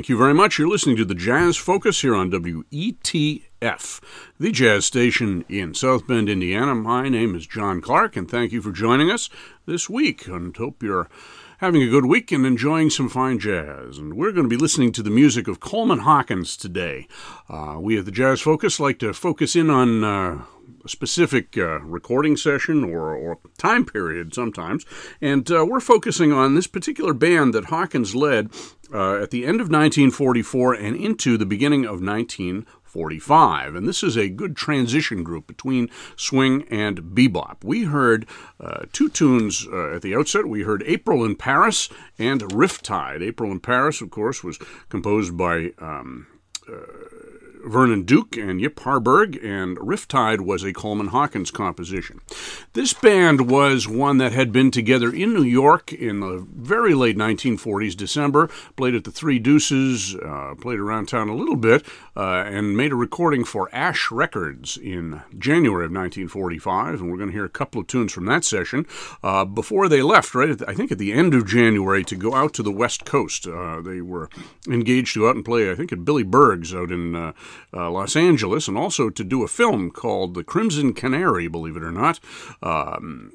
Thank you very much. You're listening to the Jazz Focus here on WETF, the jazz station in South Bend, Indiana. My name is John Clark, and thank you for joining us this week. And hope you're having a good week and enjoying some fine jazz. And we're going to be listening to the music of Coleman Hawkins today. Uh, we at the Jazz Focus like to focus in on. Uh, specific uh, recording session or, or, time period sometimes. And uh, we're focusing on this particular band that Hawkins led uh, at the end of 1944 and into the beginning of 1945. And this is a good transition group between swing and bebop. We heard uh, two tunes uh, at the outset. We heard April in Paris and Rifftide. April in Paris, of course, was composed by. Um, uh, Vernon Duke and Yip Harburg, and Rifftide was a Coleman Hawkins composition. This band was one that had been together in New York in the very late 1940s, December, played at the Three Deuces, uh, played around town a little bit, uh, and made a recording for Asch Records in January of 1945, and we're going to hear a couple of tunes from that session. Uh, before they left, right, the, I think at the end of January, to go out to the West Coast, uh, they were engaged to go out and play, I think, at Billy Berg's out in uh, Los Angeles, and also to do a film called The Crimson Canary, believe it or not, um,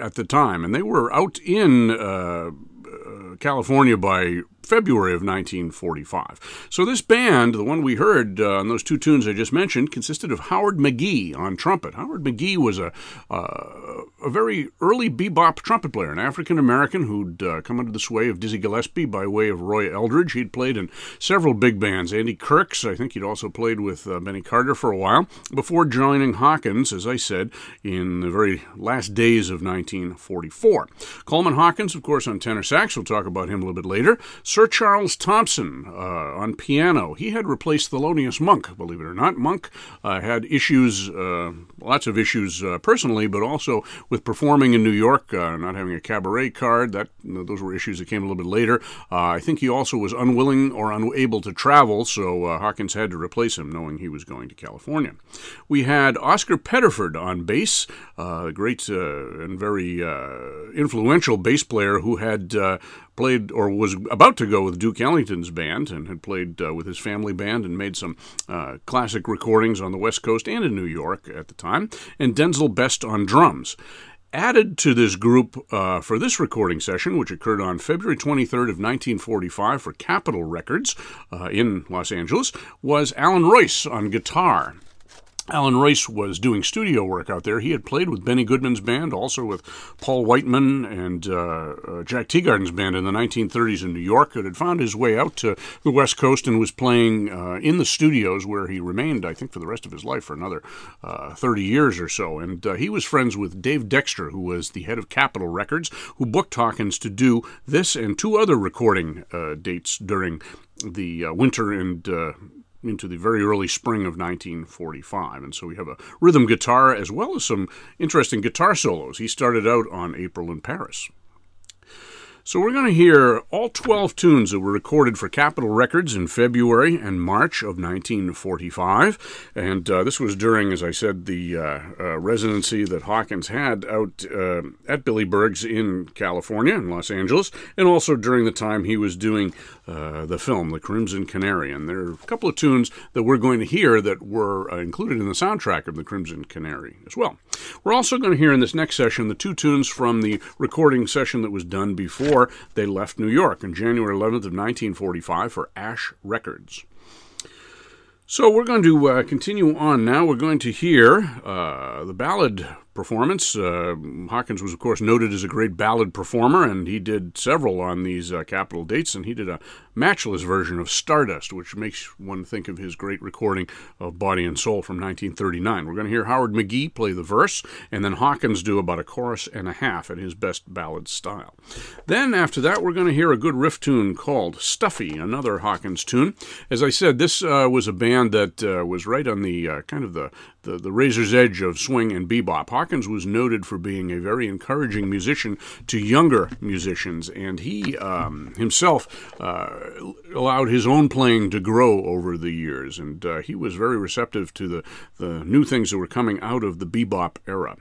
at the time. And they were out in uh, uh California by February of 1945. So this band, the one we heard uh, on those two tunes I just mentioned, consisted of Howard McGhee on trumpet. Howard McGhee was a uh, a very early bebop trumpet player, an African American who'd uh, come under the sway of Dizzy Gillespie by way of Roy Eldridge. He'd played in several big bands. Andy Kirks, I think he'd also played with uh, Benny Carter for a while before joining Hawkins, as I said, in the very last days of 1944. Coleman Hawkins, of course, on tenor sax. We'll talk about him a little bit later. Sir Charles Thompson uh, on piano. He had replaced Thelonious Monk, believe it or not. Monk uh, had issues, uh, lots of issues uh, personally, but also with performing in New York, uh, not having a cabaret card. That those were issues that came a little bit later. I think he also was unwilling or unable to travel, so Hawkins had to replace him, knowing he was going to California. We had Oscar Pettiford on bass, a great and very influential bass player who had played or was about to go with Duke Ellington's band and had played uh, with his family band and made some uh, classic recordings on the West Coast and in New York at the time, and Denzil Best on drums. Added to this group uh, for this recording session, which occurred on February 23rd of 1945 for Capitol Records uh, in Los Angeles, was Allan Reuss on guitar. Allan Reuss was doing studio work out there. He had played with Benny Goodman's band, also with Paul Whiteman and uh, uh, Jack Teagarden's band in the 1930s in New York, and had found his way out to the West Coast and was playing uh, in the studios where he remained, I think, for the rest of his life for another uh, 30 years or so. And uh, he was friends with Dave Dexter, who was the head of Capitol Records, who booked Hawkins to do this and two other recording uh, dates during the winter and into the very early spring of 1945. And so we have a rhythm guitar as well as some interesting guitar solos. He started out on April in Paris. So we're going to hear all 12 tunes that were recorded for Capitol Records in February and March of 1945. And uh, this was during, as I said, the uh, uh, residency that Hawkins had out uh, at Billy Berg's in California, in Los Angeles, and also during the time he was doing uh, the film, The Crimson Canary. And there are a couple of tunes that we're going to hear that were uh, included in the soundtrack of The Crimson Canary as well. We're also going to hear in this next session the two tunes from the recording session that was done before they left New York on January 11th of 1945 for Asch Records. So we're going to uh, continue on now. We're going to hear uh, the ballad performance. Uh, Hawkins was, of course, noted as a great ballad performer, and he did several on these uh, Capitol dates, and he did a matchless version of Stardust, which makes one think of his great recording of Body and Soul from 1939. We're going to hear Howard McGhee play the verse, and then Hawkins do about a chorus and a half in his best ballad style. Then, after that, we're going to hear a good riff tune called Stuffy, another Hawkins tune. As I said, this uh, was a band that uh, was right on the uh, kind of the the, the razor's edge of swing and bebop. Hawkins was noted for being a very encouraging musician to younger musicians, and he um, himself uh, allowed his own playing to grow over the years, and uh, he was very receptive to the, the new things that were coming out of the bebop era.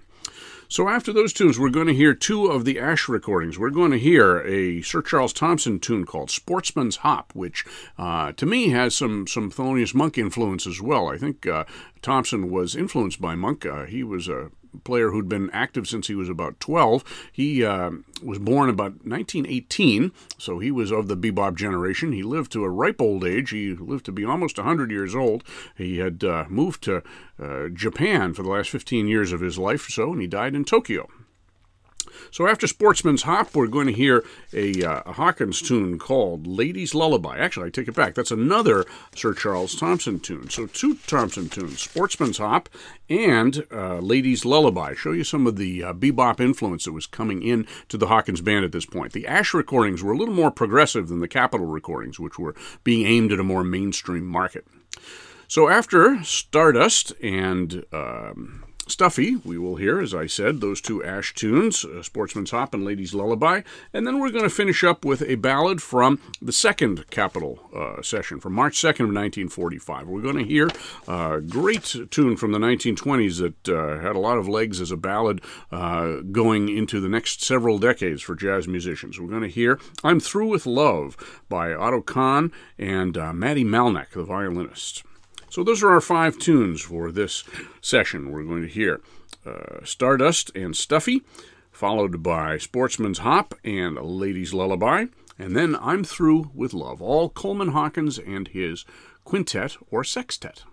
So after those tunes, we're going to hear two of the Asch recordings. We're going to hear a Sir Charles Thompson tune called "Sportsman's Hop," which uh, to me has some some Thelonious Monk influence as well. I think uh, Thompson was influenced by Monk. Uh, he was a player who'd been active since he was about 12. He uh, was born about 1918, so he was of the bebop generation. He lived to a ripe old age. He lived to be almost 100 years old. He had uh, moved to uh, Japan for the last 15 years of his life or so, and he died in Tokyo. So after Sportsman's Hop, we're going to hear a, uh, a, Hawkins tune called Lady's Lullaby. Actually, I take it back. That's another Sir Charles Thompson tune. So two Thompson tunes, Sportsman's Hop and uh, Lady's Lullaby. Show you some of the uh, bebop influence that was coming in to the Hawkins band at this point. The Asch recordings were a little more progressive than the Capitol recordings, which were being aimed at a more mainstream market. So after Stardust and um, Stuffy, we will hear, as I said, those two Asch tunes, uh, Sportsman's Hop and Lady's Lullaby. And then we're going to finish up with a ballad from the second Capitol uh, session from March 2nd of 1945. We're going to hear a great tune from the 1920s that uh, had a lot of legs as a ballad uh, going into the next several decades for jazz musicians. We're going to hear I'm Through with Love by Otto Kahn and uh, Matty Malneck, the violinist. So those are our five tunes for this session. We're going to hear uh, Stardust and Stuffy, followed by Sportsman's Hop and Lady's Lullaby, and then I'm Through with Love, all Coleman Hawkins and his quintet or sextet.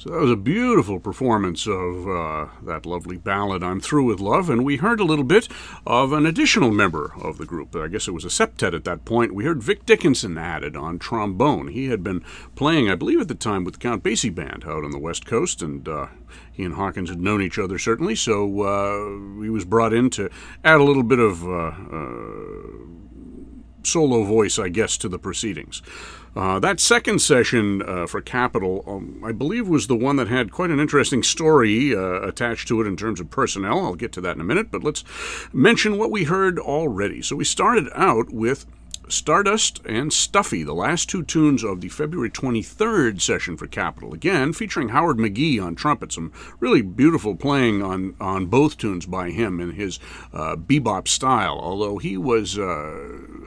So that was a beautiful performance of uh, that lovely ballad, I'm Through with Love, and we heard a little bit of an additional member of the group. I guess it was a septet at that point. We heard Vic Dickenson added on trombone. He had been playing, I believe, at the time with the Count Basie Band out on the West Coast, and uh, he and Hawkins had known each other certainly, so uh, he was brought in to add a little bit of uh, uh, solo voice, I guess, to the proceedings. Uh, that second session uh, for Capitol, um, I believe, was the one that had quite an interesting story uh, attached to it in terms of personnel. I'll get to that in a minute, but let's mention what we heard already. So we started out with Stardust and Stuffy, the last two tunes of the February 23rd session for Capitol. Again, featuring Howard McGhee on trumpet. Some really beautiful playing on, on both tunes by him in his uh, bebop style, although he was uh,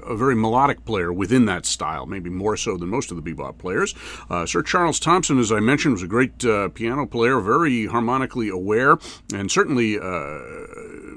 a very melodic player within that style, maybe more so than most of the bebop players. Uh, Sir Charles Thompson, as I mentioned, was a great uh, piano player, very harmonically aware, and certainly uh,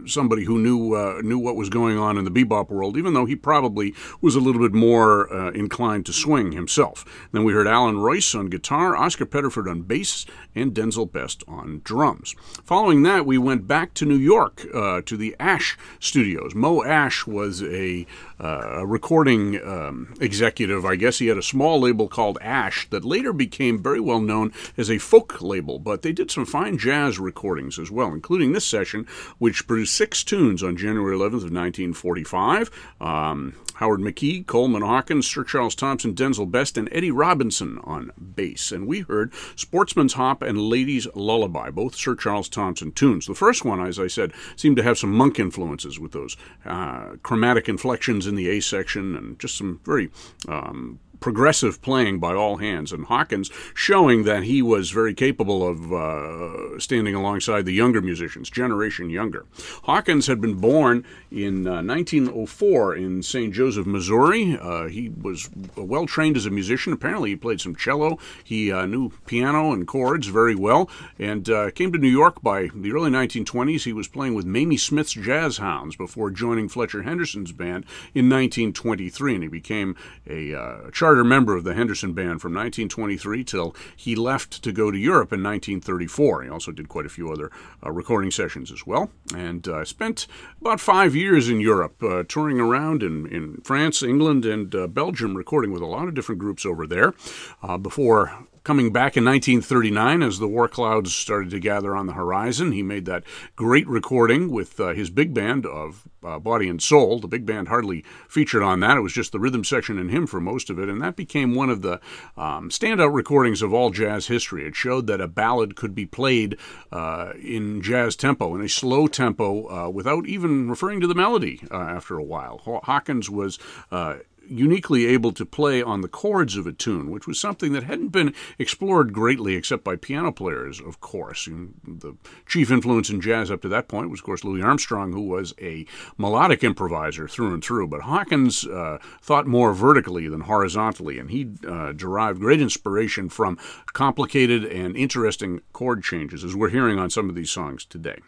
somebody who knew uh, knew what was going on in the bebop world, even though he probably was a little bit more uh, inclined to swing himself. Then we heard Allan Reuss on guitar, Oscar Pettiford on bass, and Denzil Best on drums. Following that, we went back to New York uh, to the Asch Studios. Moe Asch was a, uh, a recording um, executive. I guess he had a small label called Asch that later became very well known as a folk label, but they did some fine jazz recordings as well, including this session, which produced six tunes on January 11th of 1945. Um, Howard McGhee, Coleman Hawkins, Sir Charles Thompson, Denzil Best, and Eddie Robinson on bass. And we heard Sportsman's Hop and Lady's Lullaby, both Sir Charles Thompson tunes. The first one, as I said, seemed to have some monk influences with those uh, chromatic inflections in the A section and just some very um, progressive playing by all hands, and Hawkins showing that he was very capable of uh, standing alongside the younger musicians, generation younger. Hawkins had been born in uh, 1904 in St. Joseph, Missouri. Uh, he was well trained as a musician. Apparently, he played some cello. He uh, knew piano and chords very well, and uh, came to New York by the early 1920s. He was playing with Mamie Smith's Jazz Hounds before joining Fletcher Henderson's band in 1923, and he became a uh, charter member of the Henderson Band from 1923 till he left to go to Europe in 1934. He also did quite a few other uh, recording sessions as well, and uh, spent about five years in Europe, uh, touring around in, in France, England, and uh, Belgium, recording with a lot of different groups over there uh, before Coming back in 1939, as the war clouds started to gather on the horizon, he made that great recording with uh, his big band of uh, Body and Soul. The big band hardly featured on that. It was just the rhythm section and him for most of it, and that became one of the um, standout recordings of all jazz history. It showed that a ballad could be played uh, in jazz tempo, in a slow tempo, uh, without even referring to the melody uh, after a while. Hawkins was uh, uniquely able to play on the chords of a tune, which was something that hadn't been explored greatly except by piano players, of course. The chief influence in jazz up to that point was, of course, Louis Armstrong, who was a melodic improviser through and through. But Hawkins uh, thought more vertically than horizontally, and he uh, derived great inspiration from complicated and interesting chord changes, as we're hearing on some of these songs today.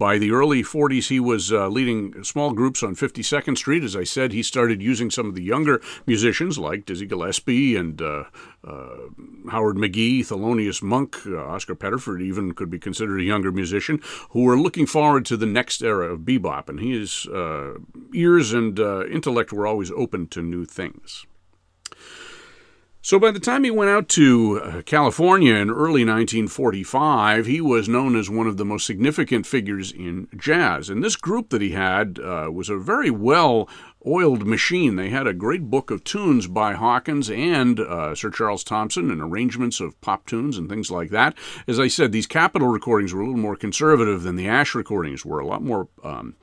By the early 40s, he was uh, leading small groups on 52nd Street. As I said, he started using some of the younger musicians like Dizzy Gillespie and uh, uh, Howard McGhee, Thelonious Monk, uh, Oscar Pettiford even could be considered a younger musician, who were looking forward to the next era of bebop. And his uh, ears and uh, intellect were always open to new things. So by the time he went out to uh, California in early 1945, he was known as one of the most significant figures in jazz. And this group that he had uh, was a very well oiled machine. They had a great book of tunes by Hawkins and uh, Sir Charles Thompson and arrangements of pop tunes and things like that. As I said, these Capitol recordings were a little more conservative than the Asch recordings were, a lot more. Um,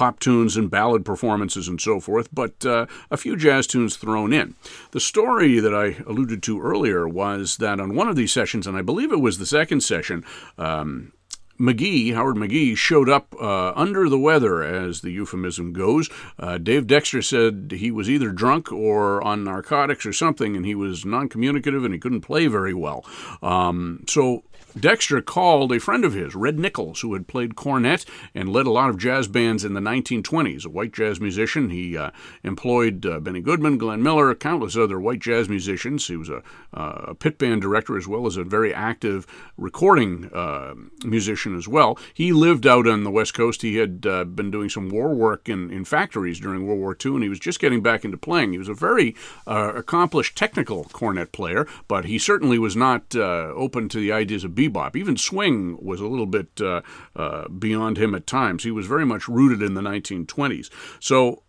pop tunes and ballad performances and so forth, but uh, a few jazz tunes thrown in. The story that I alluded to earlier was that on one of these sessions, and I believe it was the second session, um, McGhee, Howard McGhee, showed up uh, under the weather, as the euphemism goes. Uh, Dave Dexter said he was either drunk or on narcotics or something, and he was non communicative and he couldn't play very well. Um, so Dexter called a friend of his, Red Nichols, who had played cornet and led a lot of jazz bands in the 1920s, a white jazz musician. He uh, employed uh, Benny Goodman, Glenn Miller, countless other white jazz musicians. He was a, uh, a pit band director as well as a very active recording uh, musician as well. He lived out on the West Coast. He had uh, been doing some war work in, in factories during World War II, and he was just getting back into playing. He was a very uh, accomplished technical cornet player, but he certainly was not open to the ideas of bebop. Even swing was a little bit uh, uh, beyond him at times. He was very much rooted in the 1920s. So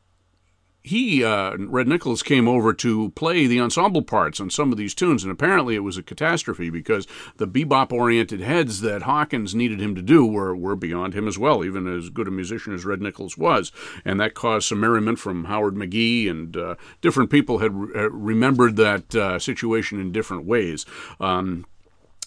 he, uh, Red Nichols, came over to play the ensemble parts on some of these tunes, and apparently it was a catastrophe because the bebop-oriented heads that Hawkins needed him to do were, were beyond him as well, even as good a musician as Red Nichols was, and that caused some merriment from Howard McGhee, and uh, different people had re- remembered that uh, situation in different ways. Um,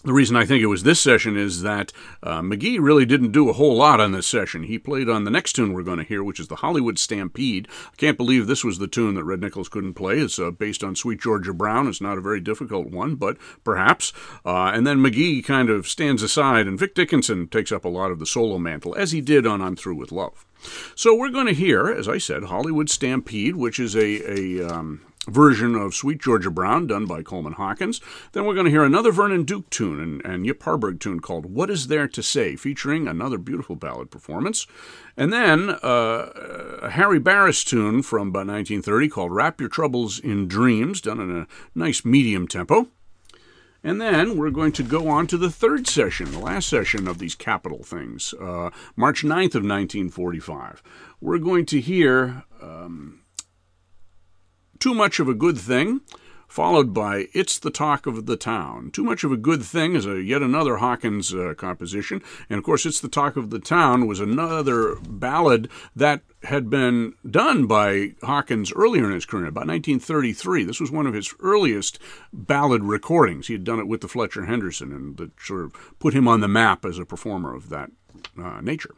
the reason I think it was this session is that uh, McGhee really didn't do a whole lot on this session. He played on the next tune we're going to hear, which is the Hollywood Stampede. I can't believe this was the tune that Red Nichols couldn't play. It's uh, based on Sweet Georgia Brown. It's not a very difficult one, but perhaps. Uh, and then McGhee kind of stands aside, and Vic Dickenson takes up a lot of the solo mantle, as he did on I'm Through with Love. So we're going to hear, as I said, Hollywood Stampede, which is a, a um, version of Sweet Georgia Brown done by Coleman Hawkins. Then we're going to hear another Vernon Duke tune and, and Yip Harburg tune called What Is There to Say, featuring another beautiful ballad performance. And then uh, a Harry Barris tune from about 1930 called Wrap Your Troubles in Dreams, done in a nice medium tempo. And then we're going to go on to the third session, the last session of these Capitol things, uh, March 9th of 1945. We're going to hear um, too Much of a Good Thing, followed by It's the Talk of the Town. Too Much of a Good Thing is a yet another Hawkins uh, composition, and of course, It's the Talk of the Town was another ballad that had been done by Hawkins earlier in his career, about 1933. This was one of his earliest ballad recordings. He had done it with the Fletcher Henderson, and that sort of put him on the map as a performer of that uh, nature.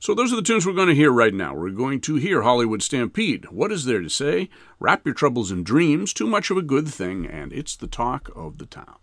So those are the tunes we're going to hear right now. We're going to hear Hollywood Stampede. What is there to say? Wrap your troubles in dreams, too much of a good thing, and it's the talk of the town.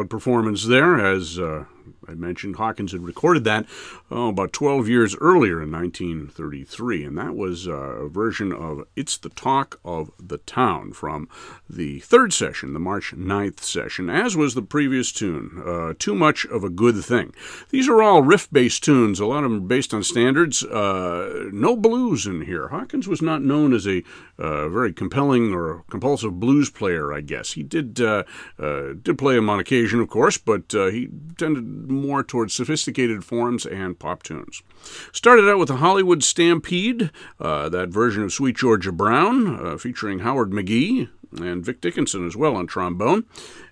Ballad performance there, as uh, I mentioned, Hawkins had recorded that oh, about 12 years earlier in 1933, and that was uh, a version of It's the Talk of the Town from the third session, the March 9th session, as was the previous tune, uh, Too Much of a Good Thing. These are all riff based tunes, a lot of them based on standards. Uh, no blues in here. Hawkins was not known as a uh, very compelling or compulsive blues player, I guess. He did, uh, uh, did play them on occasion, of course, but he tended more towards sophisticated forms and pop tunes. Started out with the Hollywood Stampede, uh, that version of Sweet Georgia Brown, uh, featuring Howard McGhee and Vic Dickenson as well on trombone.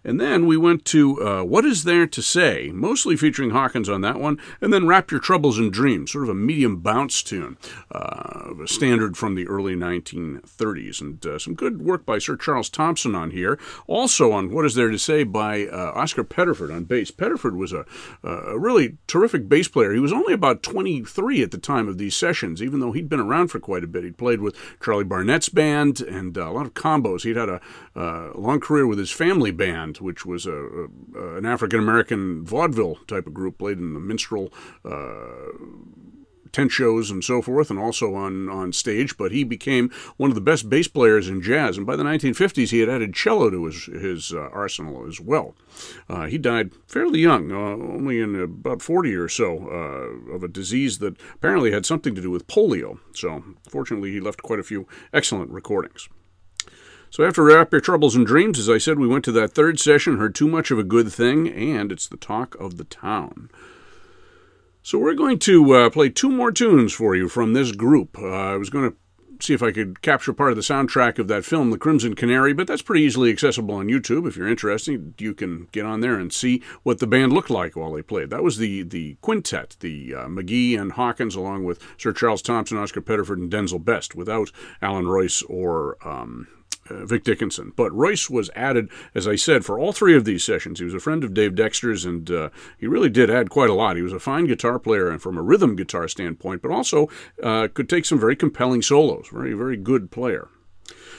And then we went to uh, What Is There to Say, mostly featuring Hawkins on that one, and then Wrap Your Troubles in Dreams, sort of a medium bounce tune, uh, a standard from the early 1930s. And uh, some good work by Sir Charles Thompson on here. Also on What Is There to Say by uh, Oscar Pettiford on bass. Pettiford was a, a really terrific bass player. He was only about 23 at the time of these sessions, even though he'd been around for quite a bit. He'd played with Charlie Barnet's band and uh, a lot of combos. He'd had a, uh, long career with his family band, which was a, a an African American vaudeville type of group, played in the minstrel. Uh, tent shows and so forth, and also on, on stage. But he became one of the best bass players in jazz. And by the 1950s, he had added cello to his, his uh, arsenal as well. Uh, he died fairly young, uh, only in about 40 or so, uh, of a disease that apparently had something to do with polio. So, fortunately, he left quite a few excellent recordings. So after Wrap Your Troubles and Dreams, as I said, we went to that third session, heard too much of a good thing, and it's the talk of the town. So we're going to uh, play two more tunes for you from this group. Uh, I was going to see if I could capture part of the soundtrack of that film, The Crimson Canary, but that's pretty easily accessible on YouTube. If you're interested, you can get on there and see what the band looked like while they played. That was the, the quintet, the uh, McGhee and Hawkins, along with Sir Charles Thompson, Oscar Pettiford, and Denzil Best, without Allan Reuss or um, uh, Vic Dickenson. But Reuss was added, as I said, for all three of these sessions. He was a friend of Dave Dexter's, and uh, he really did add quite a lot. He was a fine guitar player, and from a rhythm guitar standpoint, but also uh, could take some very compelling solos. Very, very good player.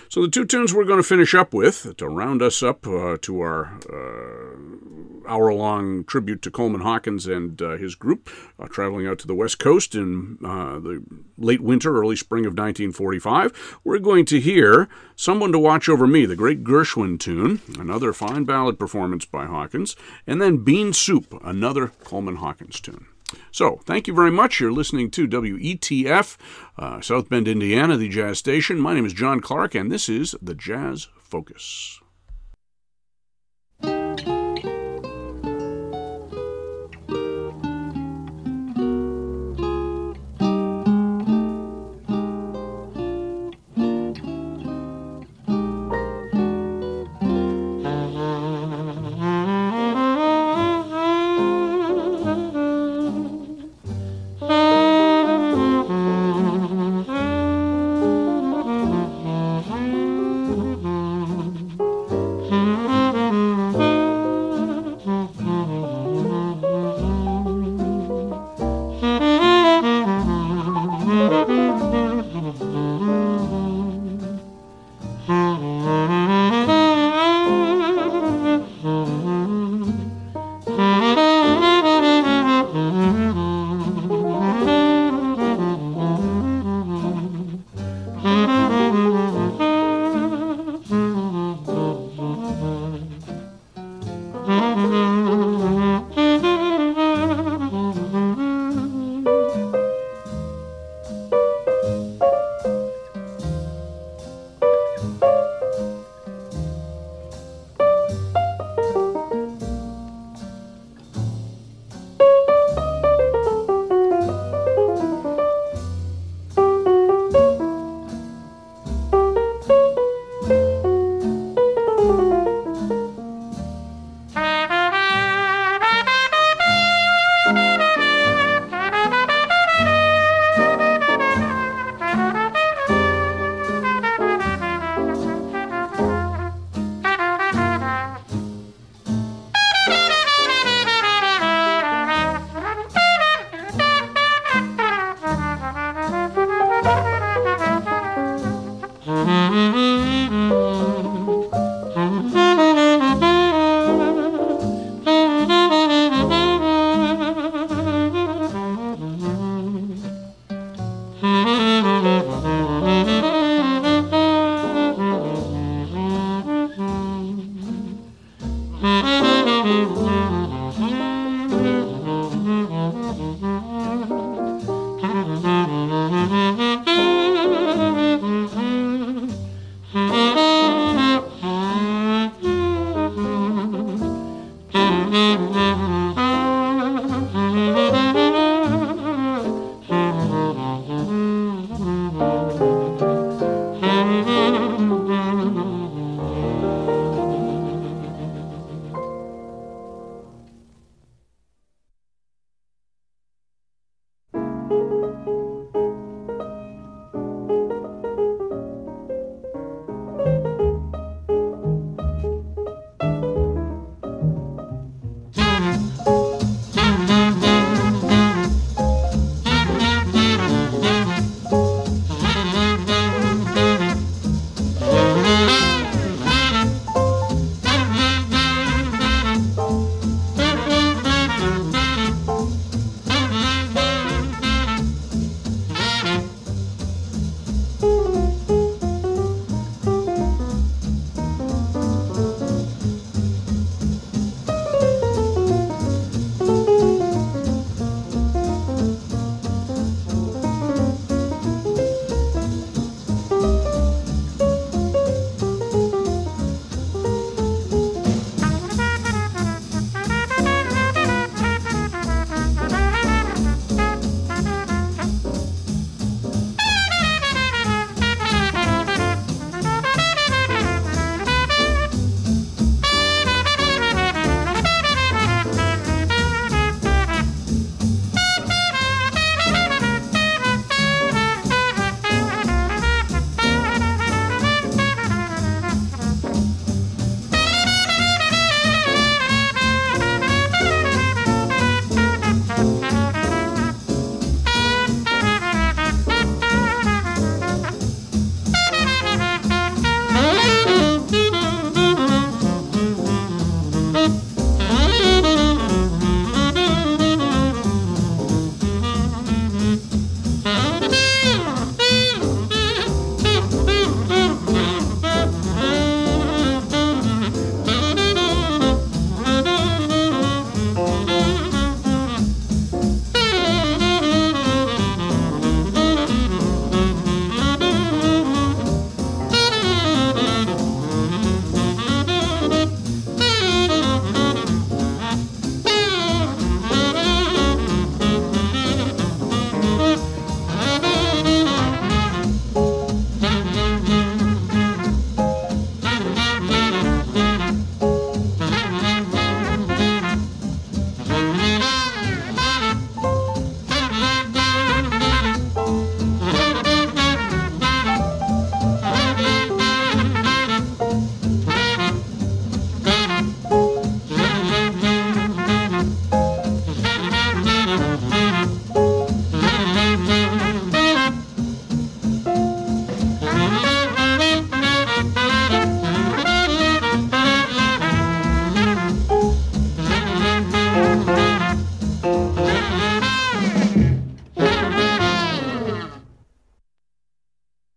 So the two tunes we're going to finish up with to round us up uh, to our uh, hour-long tribute to Coleman Hawkins and uh, his group uh, traveling out to the West Coast in uh, the late winter, early spring of 1945. We're going to hear "Someone to Watch Over Me," the great Gershwin tune, another fine ballad performance by Hawkins, and then "Bean Soup," another Coleman Hawkins tune. So, thank you very much. You're listening to WETF, uh, South Bend, Indiana, the jazz station. My name is John Clark, and this is the Jazz Focus.